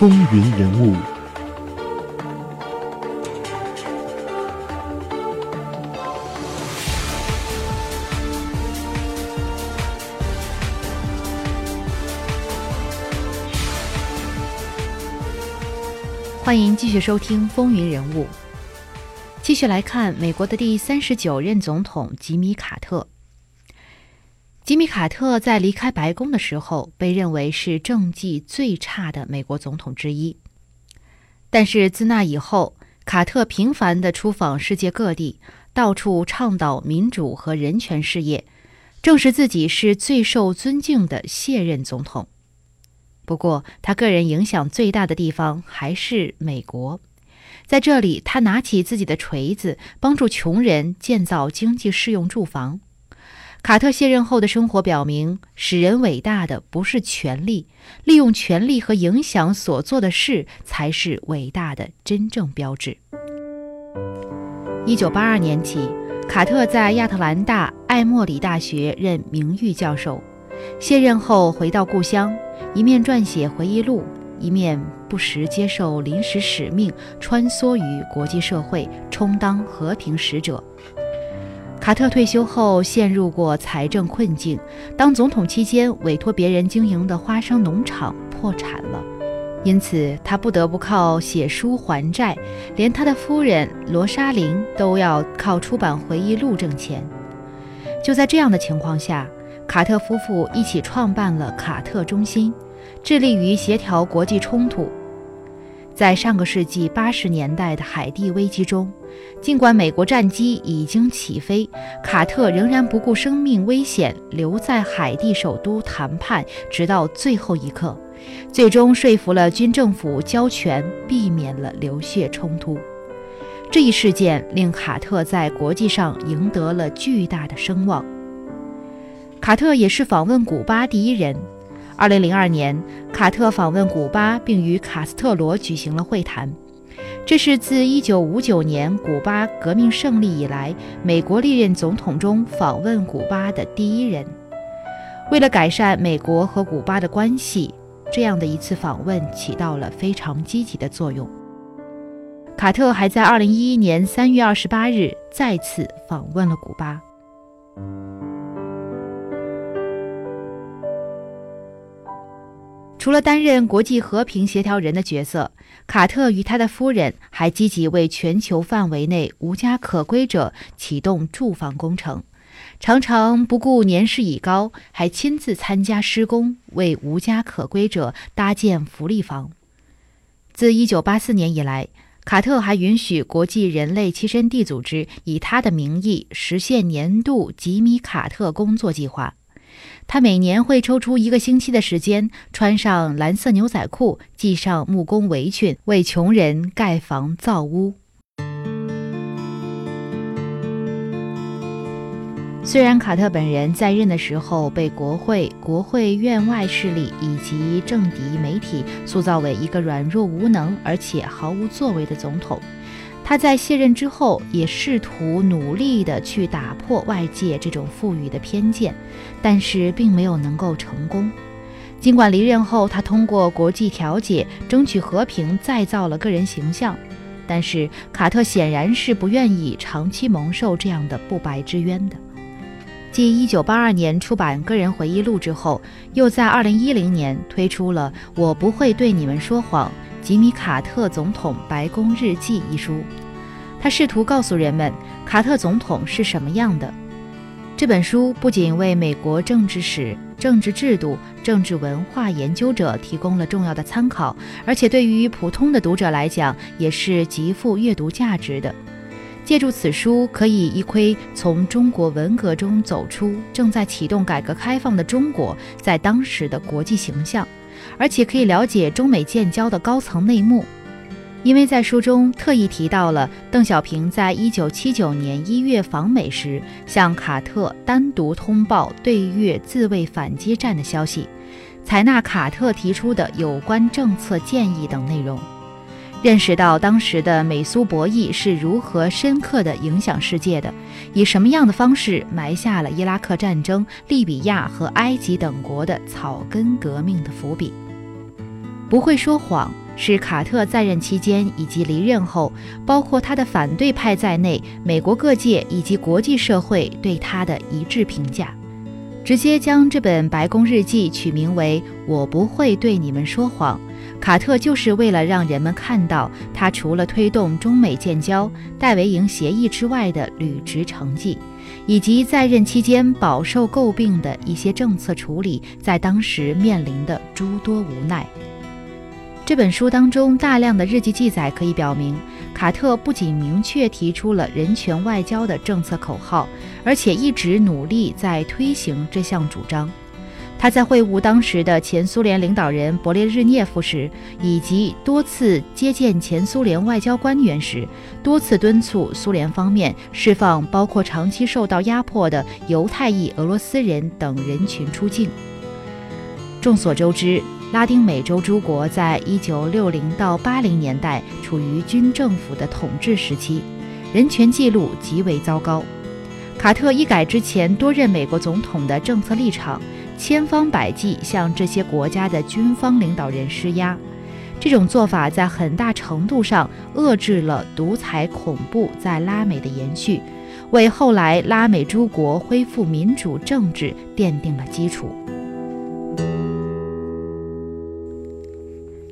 风云人物，欢迎继续收听《风云人物》。继续来看美国的第三十九任总统吉米·卡特。吉米·卡特在离开白宫的时候，被认为是政绩最差的美国总统之一。但是自那以后，卡特频繁地出访世界各地，到处倡导民主和人权事业，证实自己是最受尊敬的卸任总统。不过，他个人影响最大的地方还是美国。在这里，他拿起自己的锤子，帮助穷人建造经济适用住房。卡特卸任后的生活表明，使人伟大的不是权力，利用权力和影响所做的事才是伟大的真正标志。一九八二年起，卡特在亚特兰大艾默里大学任名誉教授。卸任后回到故乡，一面撰写回忆录，一面不时接受临时使命，穿梭于国际社会，充当和平使者。卡特退休后陷入过财政困境，当总统期间委托别人经营的花生农场破产了，因此他不得不靠写书还债，连他的夫人罗莎琳都要靠出版回忆录挣钱。就在这样的情况下，卡特夫妇一起创办了卡特中心，致力于协调国际冲突。在上个世纪八十年代的海地危机中，尽管美国战机已经起飞，卡特仍然不顾生命危险留在海地首都谈判，直到最后一刻，最终说服了军政府交权，避免了流血冲突。这一事件令卡特在国际上赢得了巨大的声望。卡特也是访问古巴第一人。二零零二年，卡特访问古巴，并与卡斯特罗举行了会谈。这是自一九五九年古巴革命胜利以来，美国历任总统中访问古巴的第一人。为了改善美国和古巴的关系，这样的一次访问起到了非常积极的作用。卡特还在二零一一年三月二十八日再次访问了古巴。除了担任国际和平协调人的角色，卡特与他的夫人还积极为全球范围内无家可归者启动住房工程，常常不顾年事已高，还亲自参加施工，为无家可归者搭建福利房。自1984年以来，卡特还允许国际人类栖身地组织以他的名义实现年度吉米·卡特工作计划。他每年会抽出一个星期的时间，穿上蓝色牛仔裤，系上木工围裙，为穷人盖房造屋。虽然卡特本人在任的时候被国会、国会院外势力以及政敌媒体塑造为一个软弱无能而且毫无作为的总统。他在卸任之后，也试图努力地去打破外界这种赋予的偏见，但是并没有能够成功。尽管离任后，他通过国际调解争取和平，再造了个人形象，但是卡特显然是不愿意长期蒙受这样的不白之冤的。继1982年出版个人回忆录之后，又在2010年推出了《我不会对你们说谎》。吉米·卡特总统白宫日记一书，他试图告诉人们卡特总统是什么样的。这本书不仅为美国政治史、政治制度、政治文化研究者提供了重要的参考，而且对于普通的读者来讲也是极富阅读价值的。借助此书，可以一窥从中国文革中走出、正在启动改革开放的中国在当时的国际形象。而且可以了解中美建交的高层内幕，因为在书中特意提到了邓小平在一九七九年一月访美时向卡特单独通报对越自卫反击战的消息，采纳卡特提出的有关政策建议等内容，认识到当时的美苏博弈是如何深刻地影响世界的，以什么样的方式埋下了伊拉克战争、利比亚和埃及等国的草根革命的伏笔。不会说谎是卡特在任期间以及离任后，包括他的反对派在内，美国各界以及国际社会对他的一致评价。直接将这本白宫日记取名为《我不会对你们说谎》。卡特就是为了让人们看到他除了推动中美建交、戴维营协议之外的履职成绩，以及在任期间饱受诟病的一些政策处理在当时面临的诸多无奈。这本书当中大量的日记记载可以表明，卡特不仅明确提出了人权外交的政策口号，而且一直努力在推行这项主张。他在会晤当时的前苏联领导人勃列日涅夫时，以及多次接见前苏联外交官员时，多次敦促苏联方面释放包括长期受到压迫的犹太裔俄罗斯人等人群出境。众所周知，拉丁美洲诸国在一九六零到八零年代处于军政府的统治时期，人权记录极为糟糕。卡特一改之前多任美国总统的政策立场。千方百计向这些国家的军方领导人施压，这种做法在很大程度上遏制了独裁恐怖在拉美的延续，为后来拉美诸国恢复民主政治奠定了基础。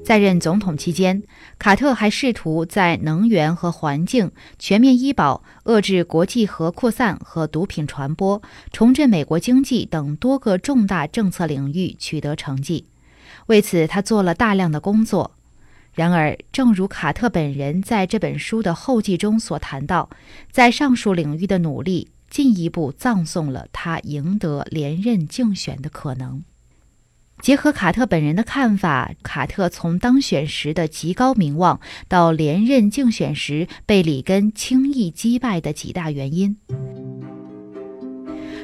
在任总统期间，卡特还试图在能源和环境、全面医保、遏制国际核扩散和毒品传播、重振美国经济等多个重大政策领域取得成绩。为此，他做了大量的工作。然而，正如卡特本人在这本书的后记中所谈到，在上述领域的努力进一步葬送了他赢得连任竞选的可能。结合卡特本人的看法，卡特从当选时的极高名望到连任竞选时被里根轻易击败的几大原因。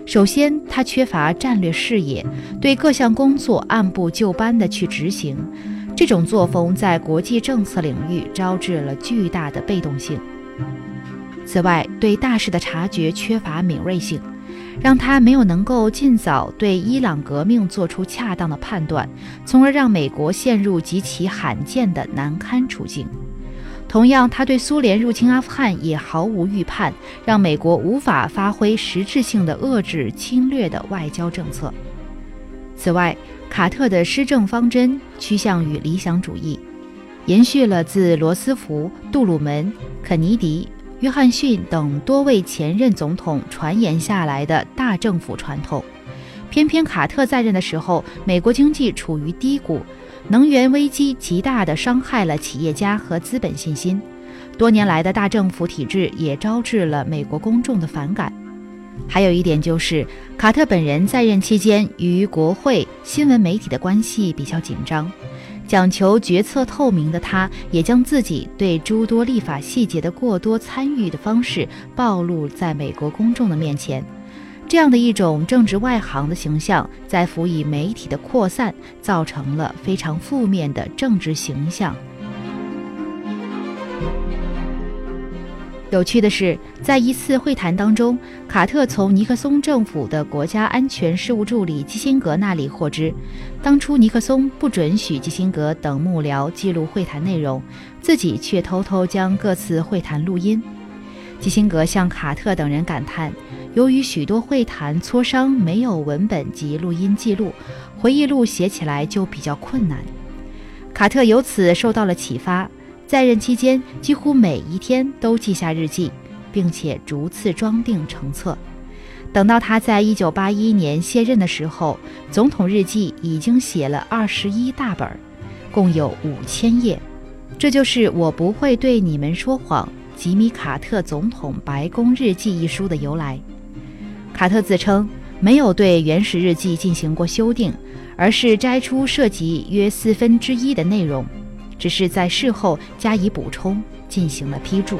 首先，他缺乏战略视野，对各项工作按部就班地去执行，这种作风在国际政策领域招致了巨大的被动性。此外，对大事的察觉缺乏敏锐性。让他没有能够尽早对伊朗革命做出恰当的判断，从而让美国陷入极其罕见的难堪处境。同样，他对苏联入侵阿富汗也毫无预判，让美国无法发挥实质性的遏制侵略的外交政策。此外，卡特的施政方针趋向于理想主义，延续了自罗斯福、杜鲁门、肯尼迪。约翰逊等多位前任总统传言下来的大政府传统，偏偏卡特在任的时候，美国经济处于低谷，能源危机极大地伤害了企业家和资本信心，多年来的大政府体制也招致了美国公众的反感。还有一点就是，卡特本人在任期间与国会、新闻媒体的关系比较紧张。讲求决策透明的他，也将自己对诸多立法细节的过多参与的方式暴露在美国公众的面前。这样的一种政治外行的形象，在辅以媒体的扩散，造成了非常负面的政治形象。有趣的是，在一次会谈当中，卡特从尼克松政府的国家安全事务助理基辛格那里获知，当初尼克松不准许基辛格等幕僚记录会谈内容，自己却偷偷将各次会谈录音。基辛格向卡特等人感叹，由于许多会谈磋商没有文本及录音记录，回忆录写起来就比较困难。卡特由此受到了启发。在任期间，几乎每一天都记下日记，并且逐次装订成册。等到他在一九八一年卸任的时候，总统日记已经写了二十一大本，共有五千页。这就是我不会对你们说谎《吉米·卡特总统白宫日记》一书的由来。卡特自称没有对原始日记进行过修订，而是摘出涉及约四分之一的内容。只是在事后加以补充，进行了批注。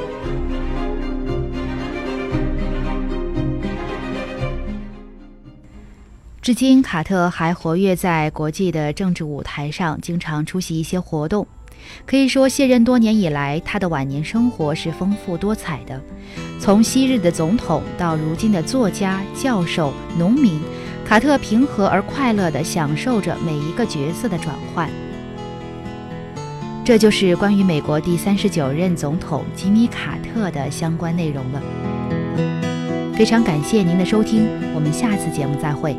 至今，卡特还活跃在国际的政治舞台上，经常出席一些活动。可以说，卸任多年以来，他的晚年生活是丰富多彩的。从昔日的总统到如今的作家、教授、农民，卡特平和而快乐地享受着每一个角色的转换。这就是关于美国第三十九任总统吉米·卡特的相关内容了。非常感谢您的收听，我们下次节目再会。